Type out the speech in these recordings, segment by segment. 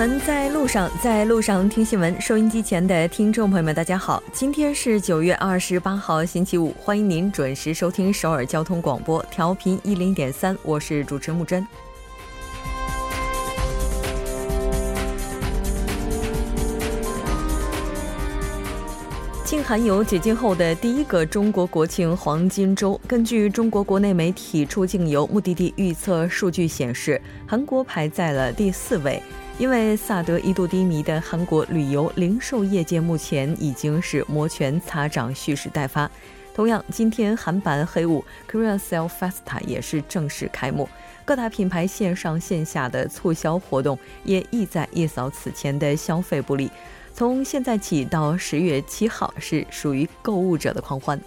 新闻在路上，在路上听新闻。收音机前的听众朋友们，大家好，今天是九月二十八号，星期五，欢迎您准时收听首尔交通广播，调频一零点三，我是主持木真。庆韩游解禁后的第一个中国国庆黄金周，根据中国国内媒体出境游目的地预测数据显示，韩国排在了第四位。因为萨德一度低迷的韩国旅游零售业界目前已经是摩拳擦掌、蓄势待发。同样，今天韩版黑五 Korea Sell Festa 也是正式开幕，各大品牌线上线下的促销活动也意在一扫此前的消费不利。从现在起到十月七号是属于购物者的狂欢。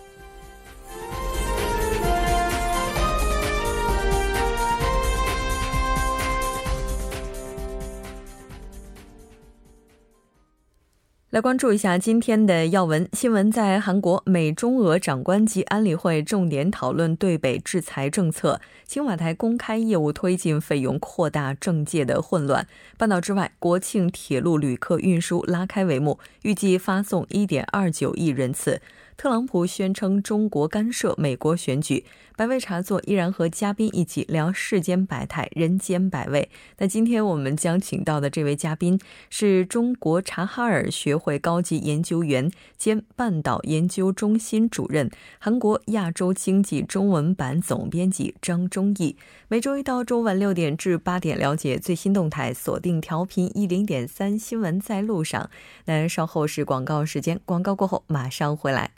来关注一下今天的要闻新闻，在韩国美中俄长官级安理会重点讨论对北制裁政策，青瓦台公开业务推进费用扩大政界的混乱。半岛之外，国庆铁路旅客运输拉开帷幕，预计发送一点二九亿人次。特朗普宣称中国干涉美国选举。百味茶座依然和嘉宾一起聊世间百态、人间百味。那今天我们将请到的这位嘉宾是中国察哈尔学会高级研究员兼半岛研究中心主任、韩国亚洲经济中文版总编辑张忠义。每周一到周五晚六点至八点，了解最新动态，锁定调频一零点三新闻在路上。那稍后是广告时间，广告过后马上回来。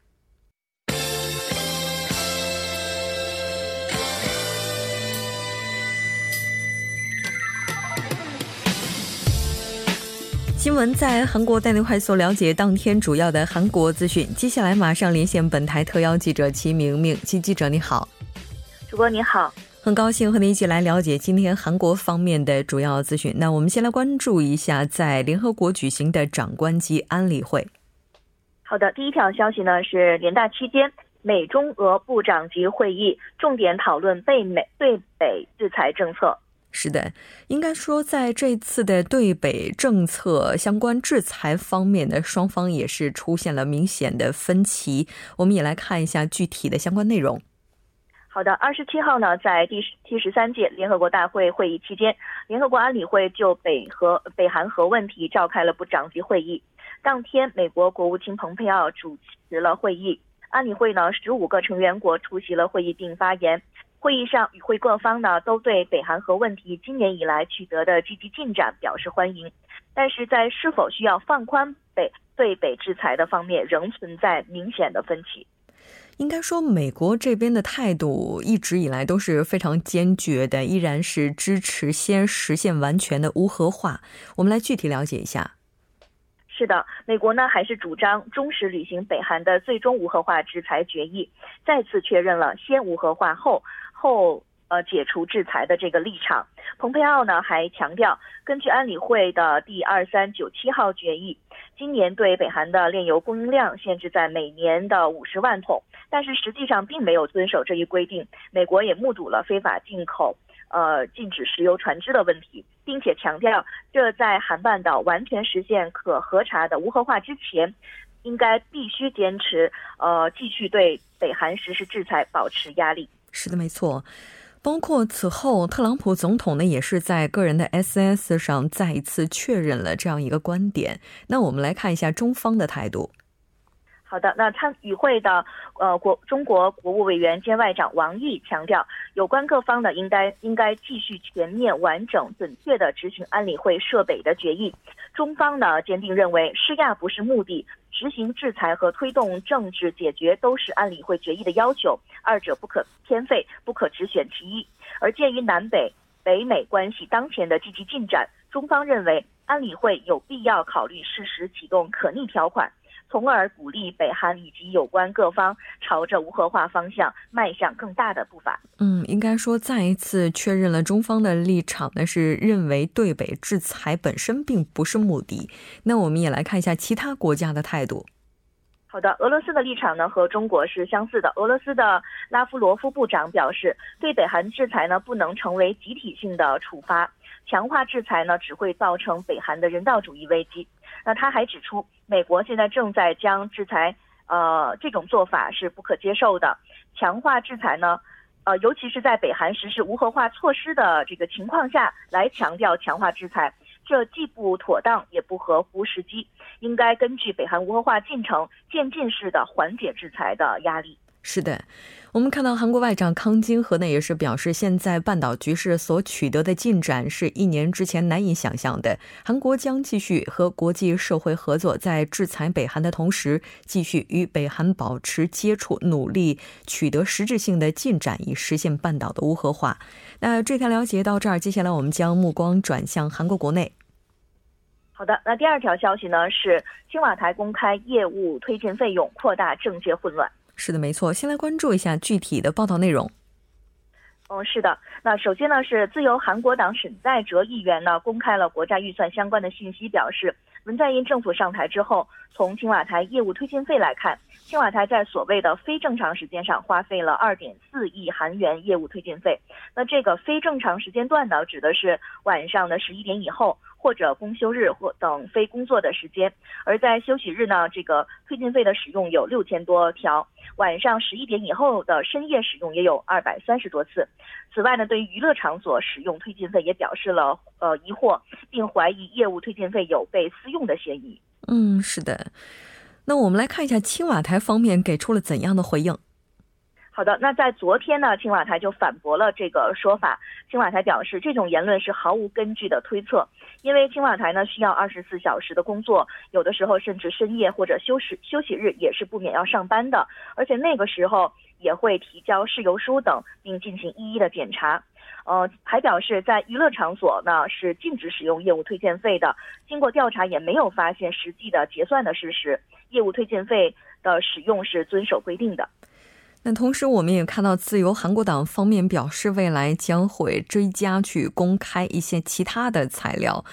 新闻在韩国带您快速了解当天主要的韩国资讯。接下来马上连线本台特邀记者齐明明，齐记者你好，主播你好，很高兴和您一起来了解今天韩国方面的主要资讯。那我们先来关注一下在联合国举行的长官级安理会。好的，第一条消息呢是联大期间美中俄部长级会议重点讨论被美对北制裁政策。是的，应该说，在这次的对北政策相关制裁方面呢，双方也是出现了明显的分歧。我们也来看一下具体的相关内容。好的，二十七号呢，在第七十三届联合国大会会议期间，联合国安理会就北核、北韩核问题召开了部长级会议。当天，美国国务卿蓬佩奥主持了会议。安理会呢，十五个成员国出席了会议并发言。会议上，与会各方呢都对北韩核问题今年以来取得的积极进展表示欢迎，但是在是否需要放宽北对北制裁的方面，仍存在明显的分歧。应该说，美国这边的态度一直以来都是非常坚决的，依然是支持先实现完全的无核化。我们来具体了解一下。是的，美国呢还是主张忠实履行北韩的最终无核化制裁决议，再次确认了先无核化后。后呃解除制裁的这个立场，蓬佩奥呢还强调，根据安理会的第二三九七号决议，今年对北韩的炼油供应量限制在每年的五十万桶，但是实际上并没有遵守这一规定。美国也目睹了非法进口呃禁止石油船只的问题，并且强调，这在韩半岛完全实现可核查的无核化之前，应该必须坚持呃继续对北韩实施制裁，保持压力。是的，没错。包括此后，特朗普总统呢也是在个人的 S S 上再一次确认了这样一个观点。那我们来看一下中方的态度。好的，那参与会的呃国中国国务委员兼外长王毅强调，有关各方呢应该应该继续全面、完整、准确的执行安理会涉北的决议。中方呢坚定认为，施压不是目的。执行制裁和推动政治解决都是安理会决议的要求，二者不可偏废，不可只选其一。而鉴于南北北美关系当前的积极进展，中方认为安理会有必要考虑适时启动可逆条款。从而鼓励北韩以及有关各方朝着无核化方向迈向更大的步伐。嗯，应该说再一次确认了中方的立场呢，是认为对北制裁本身并不是目的。那我们也来看一下其他国家的态度。好的，俄罗斯的立场呢和中国是相似的。俄罗斯的拉夫罗夫部长表示，对北韩制裁呢不能成为集体性的处罚，强化制裁呢只会造成北韩的人道主义危机。那他还指出，美国现在正在将制裁，呃，这种做法是不可接受的。强化制裁呢，呃，尤其是在北韩实施无核化措施的这个情况下来强调强化制裁。这既不妥当，也不合乎时机。应该根据北韩无核化进程，渐进式的缓解制裁的压力。是的，我们看到韩国外长康金和呢也是表示，现在半岛局势所取得的进展是一年之前难以想象的。韩国将继续和国际社会合作，在制裁北韩的同时，继续与北韩保持接触，努力取得实质性的进展，以实现半岛的无核化。那这条了解到这儿，接下来我们将目光转向韩国国内。好的，那第二条消息呢是青瓦台公开业务推进费用，扩大政界混乱。是的，没错。先来关注一下具体的报道内容。哦，是的。那首先呢是自由韩国党沈在哲议员呢公开了国债预算相关的信息，表示文在寅政府上台之后，从青瓦台业务推进费来看，青瓦台在所谓的非正常时间上花费了二点四亿韩元业务推进费。那这个非正常时间段呢，指的是晚上的十一点以后。或者公休日或等非工作的时间，而在休息日呢，这个推进费的使用有六千多条，晚上十一点以后的深夜使用也有二百三十多次。此外呢，对于娱乐场所使用推进费也表示了呃疑惑，并怀疑业务推进费有被私用的嫌疑。嗯，是的。那我们来看一下青瓦台方面给出了怎样的回应。好的，那在昨天呢，青瓦台就反驳了这个说法。青瓦台表示，这种言论是毫无根据的推测，因为青瓦台呢需要二十四小时的工作，有的时候甚至深夜或者休息休息日也是不免要上班的，而且那个时候也会提交事由书等，并进行一一的检查。呃，还表示在娱乐场所呢是禁止使用业务推荐费的，经过调查也没有发现实际的结算的事实，业务推荐费的使用是遵守规定的。那同时，我们也看到自由韩国党方面表示，未来将会追加去公开一些其他的材料。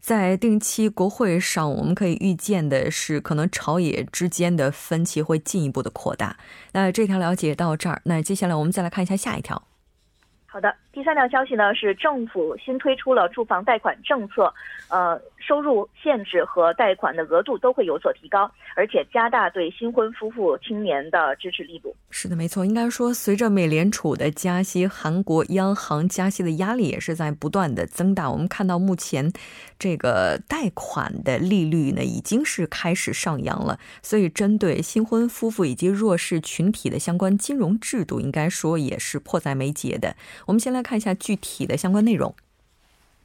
在定期国会上，我们可以预见的是，可能朝野之间的分歧会进一步的扩大。那这条了解到这儿，那接下来我们再来看一下下一条。好的，第三条消息呢是政府新推出了住房贷款政策，呃，收入限制和贷款的额度都会有所提高，而且加大对新婚夫妇青年的支持力度。是的，没错，应该说随着美联储的加息，韩国央行加息的压力也是在不断的增大。我们看到目前这个贷款的利率呢已经是开始上扬了，所以针对新婚夫妇以及弱势群体的相关金融制度，应该说也是迫在眉睫的。我们先来看一下具体的相关内容。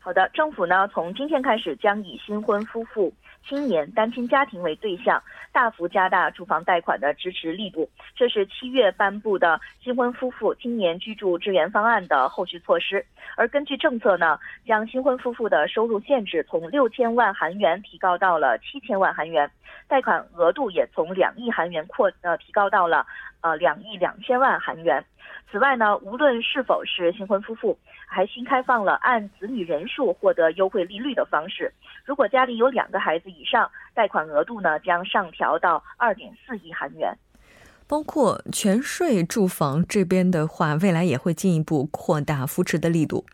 好的，政府呢从今天开始将以新婚夫妇、青年、单亲家庭为对象，大幅加大住房贷款的支持力度。这是七月颁布的新婚夫妇青年居住支援方案的后续措施。而根据政策呢，将新婚夫妇的收入限制从六千万韩元提高到了七千万韩元，贷款额度也从两亿韩元扩呃提高到了呃两亿两千万韩元。此外呢，无论是否是新婚夫妇，还新开放了按子女人数获得优惠利率的方式。如果家里有两个孩子以上，贷款额度呢将上调到二点四亿韩元。包括全税住房这边的话，未来也会进一步扩大扶持的力度。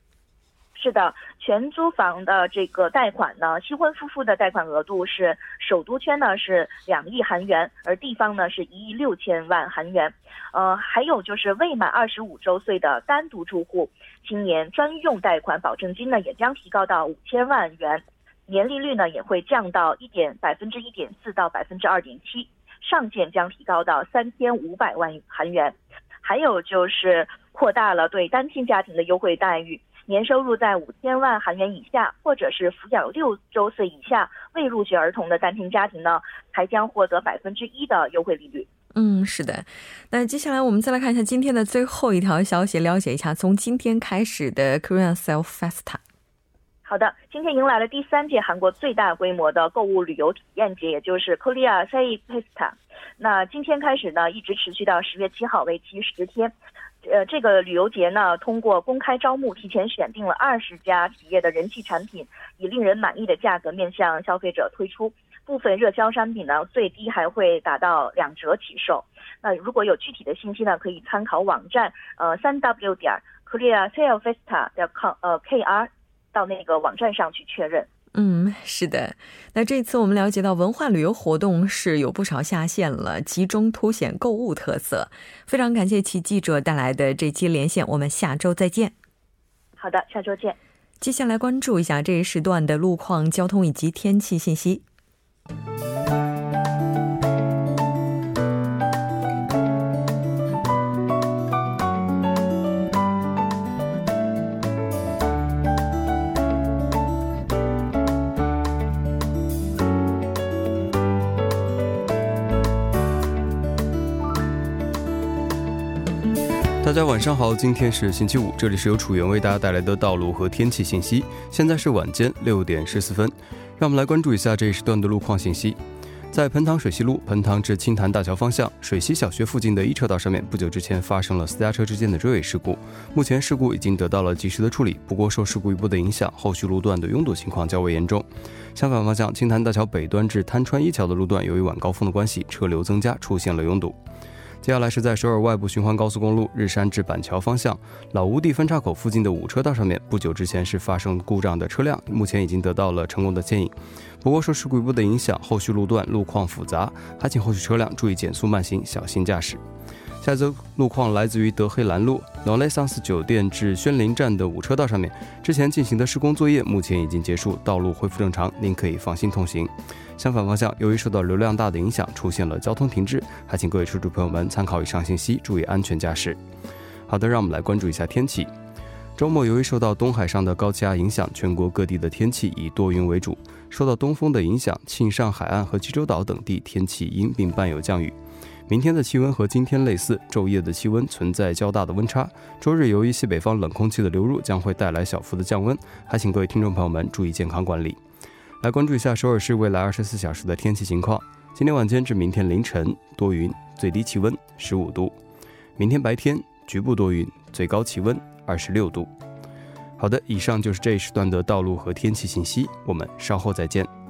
是的，全租房的这个贷款呢，新婚夫妇的贷款额度是首都圈呢是两亿韩元，而地方呢是一亿六千万韩元。呃，还有就是未满二十五周岁的单独住户青年专用贷款保证金呢，也将提高到五千万元，年利率呢也会降到一点百分之一点四到百分之二点七，上限将提高到三千五百万韩元。还有就是扩大了对单亲家庭的优惠待遇。年收入在五千万韩元以下，或者是抚养六周岁以下未入学儿童的单亲家庭呢，还将获得百分之一的优惠利率。嗯，是的。那接下来我们再来看一下今天的最后一条消息，了解一下从今天开始的 Korean Self Festa。好的，今天迎来了第三届韩国最大规模的购物旅游体验节，也就是 Korea Self Festa。那今天开始呢，一直持续到十月七号，为期十天。呃，这个旅游节呢，通过公开招募，提前选定了二十家企业的人气产品，以令人满意的价格面向消费者推出。部分热销商品呢，最低还会达到两折起售。那如果有具体的信息呢，可以参考网站，呃，三 w 点 Korea Sale Festa 点 com 呃 kr 到那个网站上去确认。嗯，是的。那这次我们了解到，文化旅游活动是有不少下线了，集中凸显购物特色。非常感谢其记者带来的这期连线，我们下周再见。好的，下周见。接下来关注一下这一时段的路况、交通以及天气信息。大家晚上好，今天是星期五，这里是由楚源为大家带来的道路和天气信息。现在是晚间六点十四分，让我们来关注一下这一时段的路况信息。在彭塘水西路彭塘至青潭大桥方向水西小学附近的一车道上面，不久之前发生了私家车之间的追尾事故，目前事故已经得到了及时的处理，不过受事故一波的影响，后续路段的拥堵情况较为严重。相反方向青潭大桥北端至滩川一桥的路段，由于晚高峰的关系，车流增加，出现了拥堵。接下来是在首尔外部循环高速公路日山至板桥方向老屋地分岔口附近的五车道上面，不久之前是发生故障的车辆，目前已经得到了成功的牵引。不过受事故部的影响，后续路段路况复杂，还请后续车辆注意减速慢行，小心驾驶。下一则路况来自于德黑兰路 Nole Sans 酒店至宣林站的五车道上面，之前进行的施工作业目前已经结束，道路恢复正常，您可以放心通行。相反方向，由于受到流量大的影响，出现了交通停滞，还请各位车主朋友们参考以上信息，注意安全驾驶。好的，让我们来关注一下天气。周末由于受到东海上的高气压影响，全国各地的天气以多云为主。受到东风的影响，庆尚海岸和济州岛等地天气阴，并伴有降雨。明天的气温和今天类似，昼夜的气温存在较大的温差。周日由于西北方冷空气的流入，将会带来小幅的降温，还请各位听众朋友们注意健康管理。来关注一下首尔市未来二十四小时的天气情况。今天晚间至明天凌晨多云，最低气温十五度；明天白天局部多云，最高气温二十六度。好的，以上就是这一时段的道路和天气信息，我们稍后再见。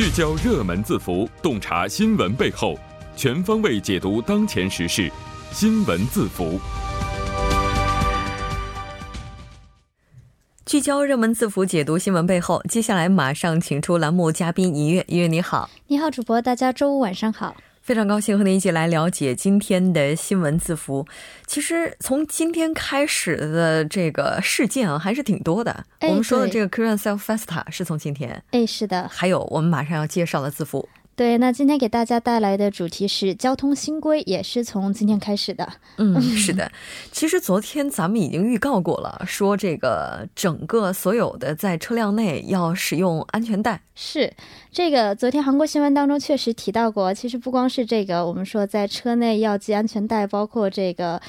聚焦热门字符，洞察新闻背后，全方位解读当前时事。新闻字符，聚焦热门字符，解读新闻背后。接下来马上请出栏目嘉宾一月，一月你好，你好主播，大家周五晚上好。非常高兴和您一起来了解今天的新闻字符。其实从今天开始的这个事件啊，还是挺多的。我们说的这个 Korean Self Festa 是从今天。哎，是的。还有我们马上要介绍的字符。对，那今天给大家带来的主题是交通新规，也是从今天开始的。嗯，是的。其实昨天咱们已经预告过了，说这个整个所有的在车辆内要使用安全带。是，这个昨天韩国新闻当中确实提到过。其实不光是这个，我们说在车内要系安全带，包括这个。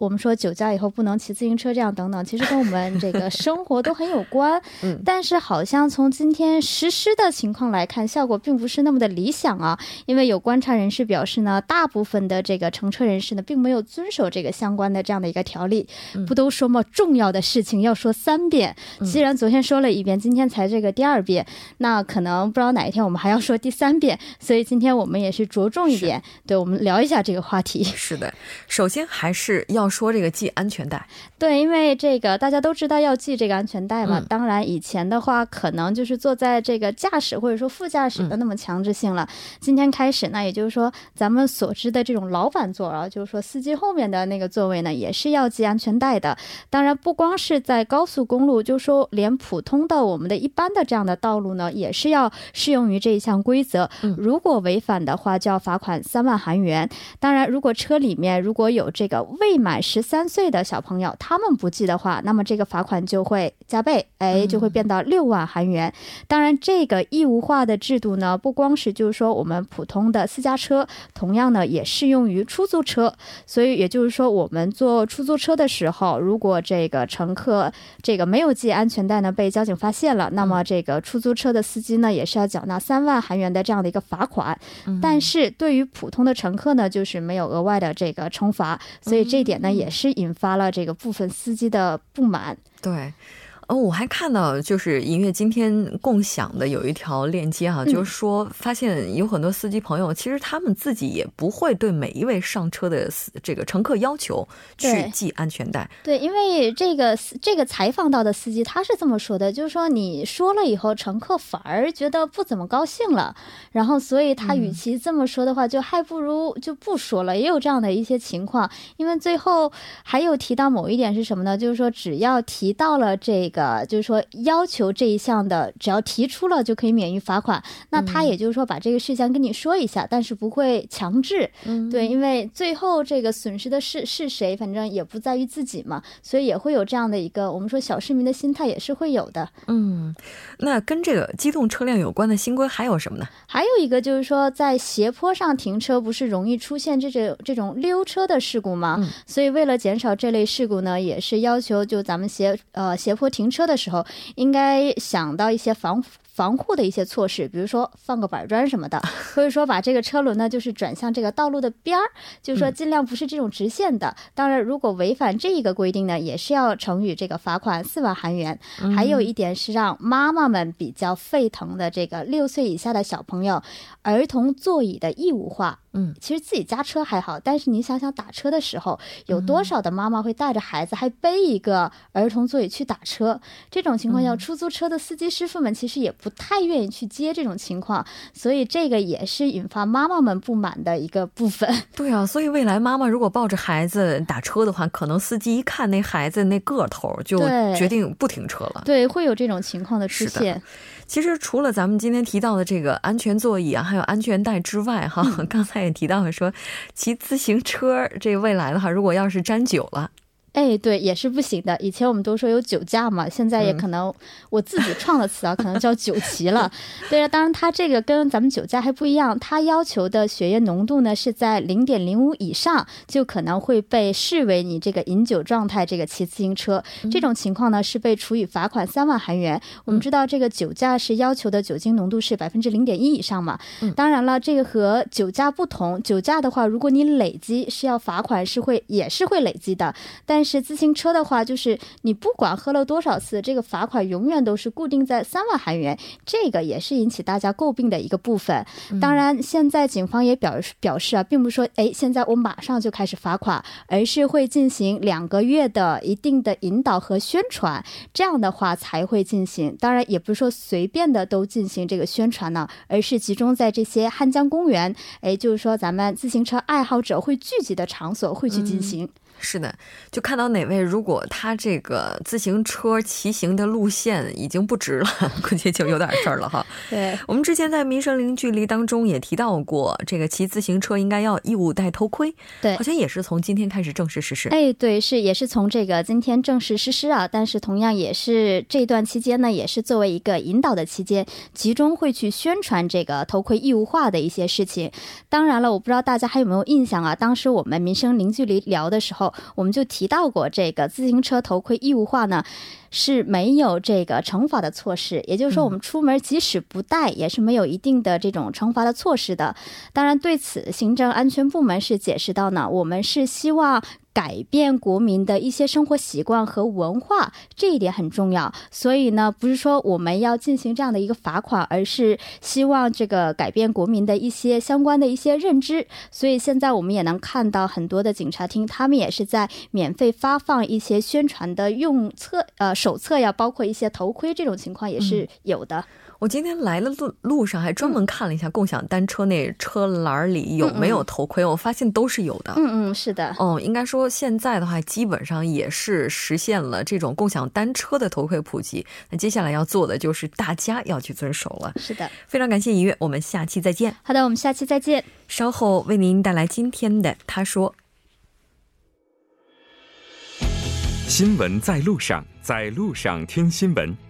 我们说酒驾以后不能骑自行车，这样等等，其实跟我们这个生活都很有关。嗯，但是好像从今天实施的情况来看，效果并不是那么的理想啊。因为有观察人士表示呢，大部分的这个乘车人士呢，并没有遵守这个相关的这样的一个条例。不都说嘛，重要的事情要说三遍。既然昨天说了一遍，今天才这个第二遍，那可能不知道哪一天我们还要说第三遍。所以今天我们也是着重一点，对我们聊一下这个话题。是的，首先还是要。说这个系安全带，对，因为这个大家都知道要系这个安全带嘛。当然，以前的话可能就是坐在这个驾驶或者说副驾驶的那么强制性了。今天开始呢，也就是说咱们所知的这种老板座啊，就是说司机后面的那个座位呢，也是要系安全带的。当然，不光是在高速公路，就说连普通的我们的一般的这样的道路呢，也是要适用于这一项规则。如果违反的话，就要罚款三万韩元。当然，如果车里面如果有这个未满满十三岁的小朋友，他们不记的话，那么这个罚款就会加倍，哎，就会变到六万韩元。当然，这个义务化的制度呢，不光是就是说我们普通的私家车，同样呢也适用于出租车。所以也就是说，我们坐出租车的时候，如果这个乘客这个没有系安全带呢，被交警发现了，那么这个出租车的司机呢，也是要缴纳三万韩元的这样的一个罚款。但是对于普通的乘客呢，就是没有额外的这个惩罚，所以这一点呢，也是引发了这个部分司机的不满。对。哦，我还看到就是音乐今天共享的有一条链接哈，就是说发现有很多司机朋友，其实他们自己也不会对每一位上车的这个乘客要求去系安全带。对，因为这个这个采访到的司机他是这么说的，就是说你说了以后，乘客反而觉得不怎么高兴了，然后所以他与其这么说的话，就还不如就不说了。也有这样的一些情况，因为最后还有提到某一点是什么呢？就是说只要提到了这个。呃，就是说要求这一项的，只要提出了就可以免于罚款。那他也就是说把这个事项跟你说一下，但是不会强制。嗯，对，因为最后这个损失的是是谁，反正也不在于自己嘛，所以也会有这样的一个我们说小市民的心态也是会有的。嗯，那跟这个机动车辆有关的新规还有什么呢？还有一个就是说，在斜坡上停车不是容易出现这种这种溜车的事故吗？所以为了减少这类事故呢，也是要求就咱们斜呃斜坡停。车的时候，应该想到一些防。防护的一些措施，比如说放个板砖什么的，或者说把这个车轮呢，就是转向这个道路的边儿，就是说尽量不是这种直线的。当然，如果违反这一个规定呢，也是要乘以这个罚款四万韩元。还有一点是让妈妈们比较沸腾的这个六岁以下的小朋友儿童座椅的义务化。嗯，其实自己家车还好，但是你想想打车的时候，有多少的妈妈会带着孩子还背一个儿童座椅去打车？这种情况下，出租车的司机师傅们其实也不。太愿意去接这种情况，所以这个也是引发妈妈们不满的一个部分。对啊，所以未来妈妈如果抱着孩子打车的话，可能司机一看那孩子那个头，就决定不停车了。对，会有这种情况的出现。其实除了咱们今天提到的这个安全座椅啊，还有安全带之外，哈，刚才也提到了说，骑自行车这未来的话，如果要是沾酒了。哎，对，也是不行的。以前我们都说有酒驾嘛，现在也可能我自己创的词啊，可能叫酒骑了。对啊，当然它这个跟咱们酒驾还不一样，它要求的血液浓度呢是在零点零五以上，就可能会被视为你这个饮酒状态这个骑自行车。这种情况呢是被处以罚款三万韩元。我们知道这个酒驾是要求的酒精浓度是百分之零点一以上嘛。当然了，这个和酒驾不同，酒驾的话，如果你累积是要罚款，是会也是会累积的，但但是自行车的话，就是你不管喝了多少次，这个罚款永远都是固定在三万韩元，这个也是引起大家诟病的一个部分。当然，现在警方也表示表示啊，并不是说哎，现在我马上就开始罚款，而是会进行两个月的一定的引导和宣传，这样的话才会进行。当然，也不是说随便的都进行这个宣传呢，而是集中在这些汉江公园，哎，就是说咱们自行车爱好者会聚集的场所会去进行。是的，就看到哪位，如果他这个自行车骑行的路线已经不直了，估计就有点事儿了哈。对，我们之前在民生零距离当中也提到过，这个骑自行车应该要义务戴头盔。对，好像也是从今天开始正式实施。哎，对，是也是从这个今天正式实施啊。但是同样也是这段期间呢，也是作为一个引导的期间，集中会去宣传这个头盔义务化的一些事情。当然了，我不知道大家还有没有印象啊？当时我们民生零距离聊的时候。我们就提到过，这个自行车头盔义务化呢是没有这个惩罚的措施，也就是说，我们出门即使不戴，也是没有一定的这种惩罚的措施的。当然，对此行政安全部门是解释到呢，我们是希望。改变国民的一些生活习惯和文化，这一点很重要。所以呢，不是说我们要进行这样的一个罚款，而是希望这个改变国民的一些相关的一些认知。所以现在我们也能看到很多的警察厅，他们也是在免费发放一些宣传的用册呃手册呀，包括一些头盔这种情况也是有的。我今天来了路路上还专门看了一下共享单车那车篮里有没有头盔，我发现都是有的。嗯嗯，是的。哦，应该说现在的话，基本上也是实现了这种共享单车的头盔普及。那接下来要做的就是大家要去遵守了。是的，非常感谢一月，我们下期再见。好的，我们下期再见。稍后为您带来今天的他说。新闻在路上，在路上听新闻。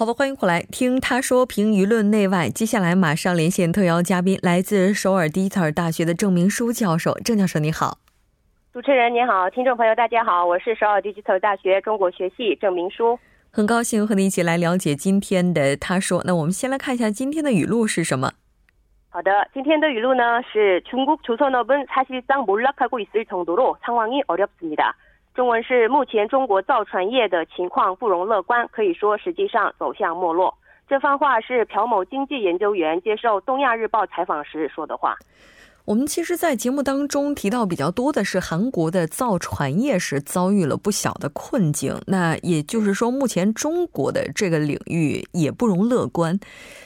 好的，欢迎回来听他说评舆论内外。接下来马上连线特邀嘉宾，来自首尔迪特尔大学的郑明书教授。郑教授你好，主持人您好，听众朋友大家好，我是首尔迪特尔大学中国学系郑明书，很高兴和你一起来了解今天的他说。那我们先来看一下今天的语录是什么。好的，今天的语录呢是중국조선업은사실상몰락하고있을정도로상황이어렵습니다 中文是目前中国造船业的情况不容乐观，可以说实际上走向没落。这番话是朴某经济研究员接受东亚日报采访时说的话。我们其实，在节目当中提到比较多的是韩国的造船业是遭遇了不小的困境。那也就是说，目前中国的这个领域也不容乐观。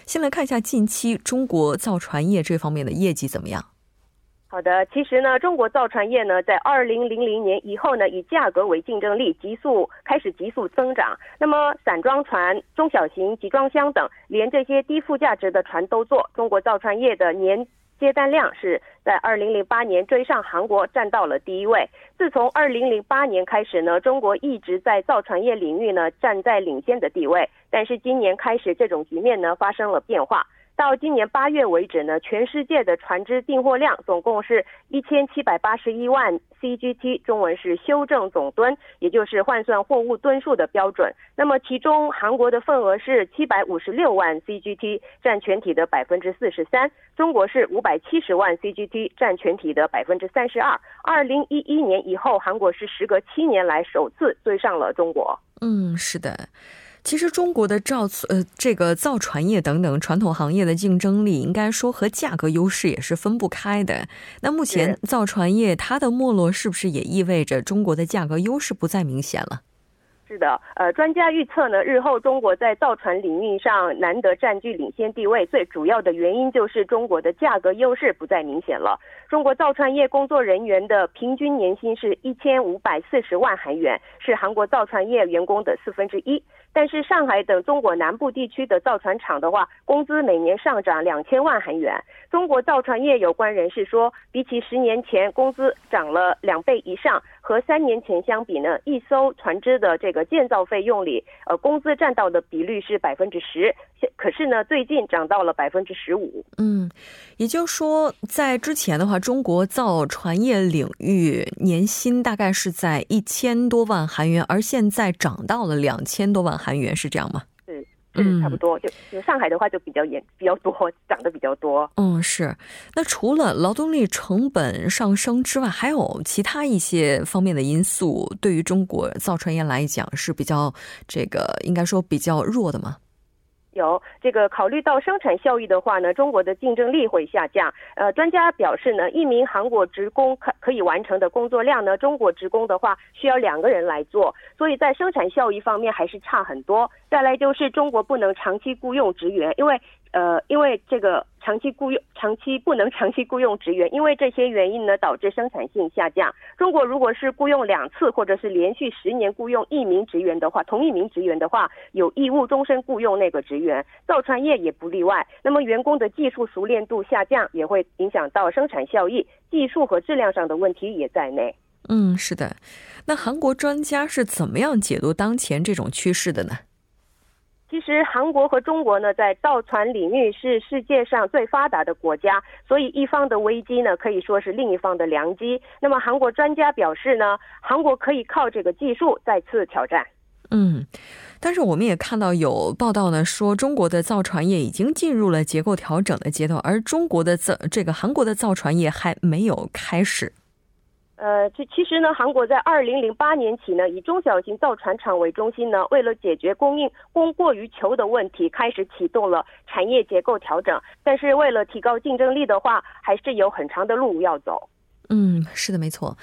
先来看一下近期中国造船业这方面的业绩怎么样？好的，其实呢，中国造船业呢，在二零零零年以后呢，以价格为竞争力，急速开始急速增长。那么，散装船、中小型集装箱等，连这些低附加值的船都做。中国造船业的年接单量是在二零零八年追上韩国，占到了第一位。自从二零零八年开始呢，中国一直在造船业领域呢站在领先的地位。但是今年开始，这种局面呢发生了变化。到今年八月为止呢，全世界的船只订货量总共是一千七百八十一万 CGT，中文是修正总吨，也就是换算货物吨数的标准。那么其中韩国的份额是七百五十六万 CGT，占全体的百分之四十三；中国是五百七十万 CGT，占全体的百分之三十二。二零一一年以后，韩国是时隔七年来首次追上了中国。嗯，是的。其实中国的造呃这个造船业等等传统行业的竞争力，应该说和价格优势也是分不开的。那目前造船业它的没落，是不是也意味着中国的价格优势不再明显了？是的，呃，专家预测呢，日后中国在造船领域上难得占据领先地位，最主要的原因就是中国的价格优势不再明显了。中国造船业工作人员的平均年薪是一千五百四十万韩元，是韩国造船业员工的四分之一。但是上海等中国南部地区的造船厂的话，工资每年上涨两千万韩元。中国造船业有关人士说，比起十年前，工资涨了两倍以上。和三年前相比呢，一艘船只的这个建造费用里，呃，工资占到的比率是百分之十。可是呢，最近涨到了百分之十五。嗯，也就是说，在之前的话，中国造船业领域年薪大概是在一千多万韩元，而现在涨到了两千多万韩元，是这样吗？嗯，差不多，就就上海的话就比较严，比较多，涨得比较多。嗯，是。那除了劳动力成本上升之外，还有其他一些方面的因素，对于中国造船业来讲是比较这个，应该说比较弱的吗？有这个考虑到生产效益的话呢，中国的竞争力会下降。呃，专家表示呢，一名韩国职工可可以完成的工作量呢，中国职工的话需要两个人来做，所以在生产效益方面还是差很多。再来就是中国不能长期雇佣职员，因为。呃，因为这个长期雇佣、长期不能长期雇佣职员，因为这些原因呢，导致生产性下降。中国如果是雇佣两次，或者是连续十年雇佣一名职员的话，同一名职员的话，有义务终身雇佣那个职员。造船业也不例外。那么员工的技术熟练度下降，也会影响到生产效益，技术和质量上的问题也在内。嗯，是的。那韩国专家是怎么样解读当前这种趋势的呢？其实韩国和中国呢，在造船领域是世界上最发达的国家，所以一方的危机呢，可以说是另一方的良机。那么韩国专家表示呢，韩国可以靠这个技术再次挑战。嗯，但是我们也看到有报道呢，说中国的造船业已经进入了结构调整的阶段，而中国的造这个韩国的造船业还没有开始。呃，其其实呢，韩国在二零零八年起呢，以中小型造船厂为中心呢，为了解决供应供过于求的问题，开始启动了产业结构调整。但是为了提高竞争力的话，还是有很长的路要走。嗯，是的，没错。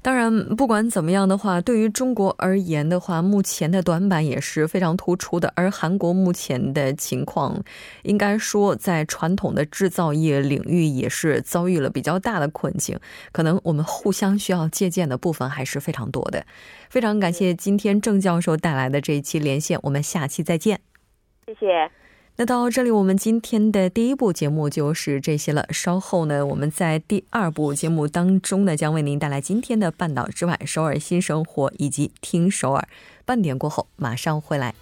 当然，不管怎么样的话，对于中国而言的话，目前的短板也是非常突出的。而韩国目前的情况，应该说在传统的制造业领域也是遭遇了比较大的困境。可能我们互相需要借鉴的部分还是非常多的。非常感谢今天郑教授带来的这一期连线，我们下期再见。谢谢。那到这里，我们今天的第一部节目就是这些了。稍后呢，我们在第二部节目当中呢，将为您带来今天的半岛之外、首尔新生活以及听首尔。半点过后，马上回来。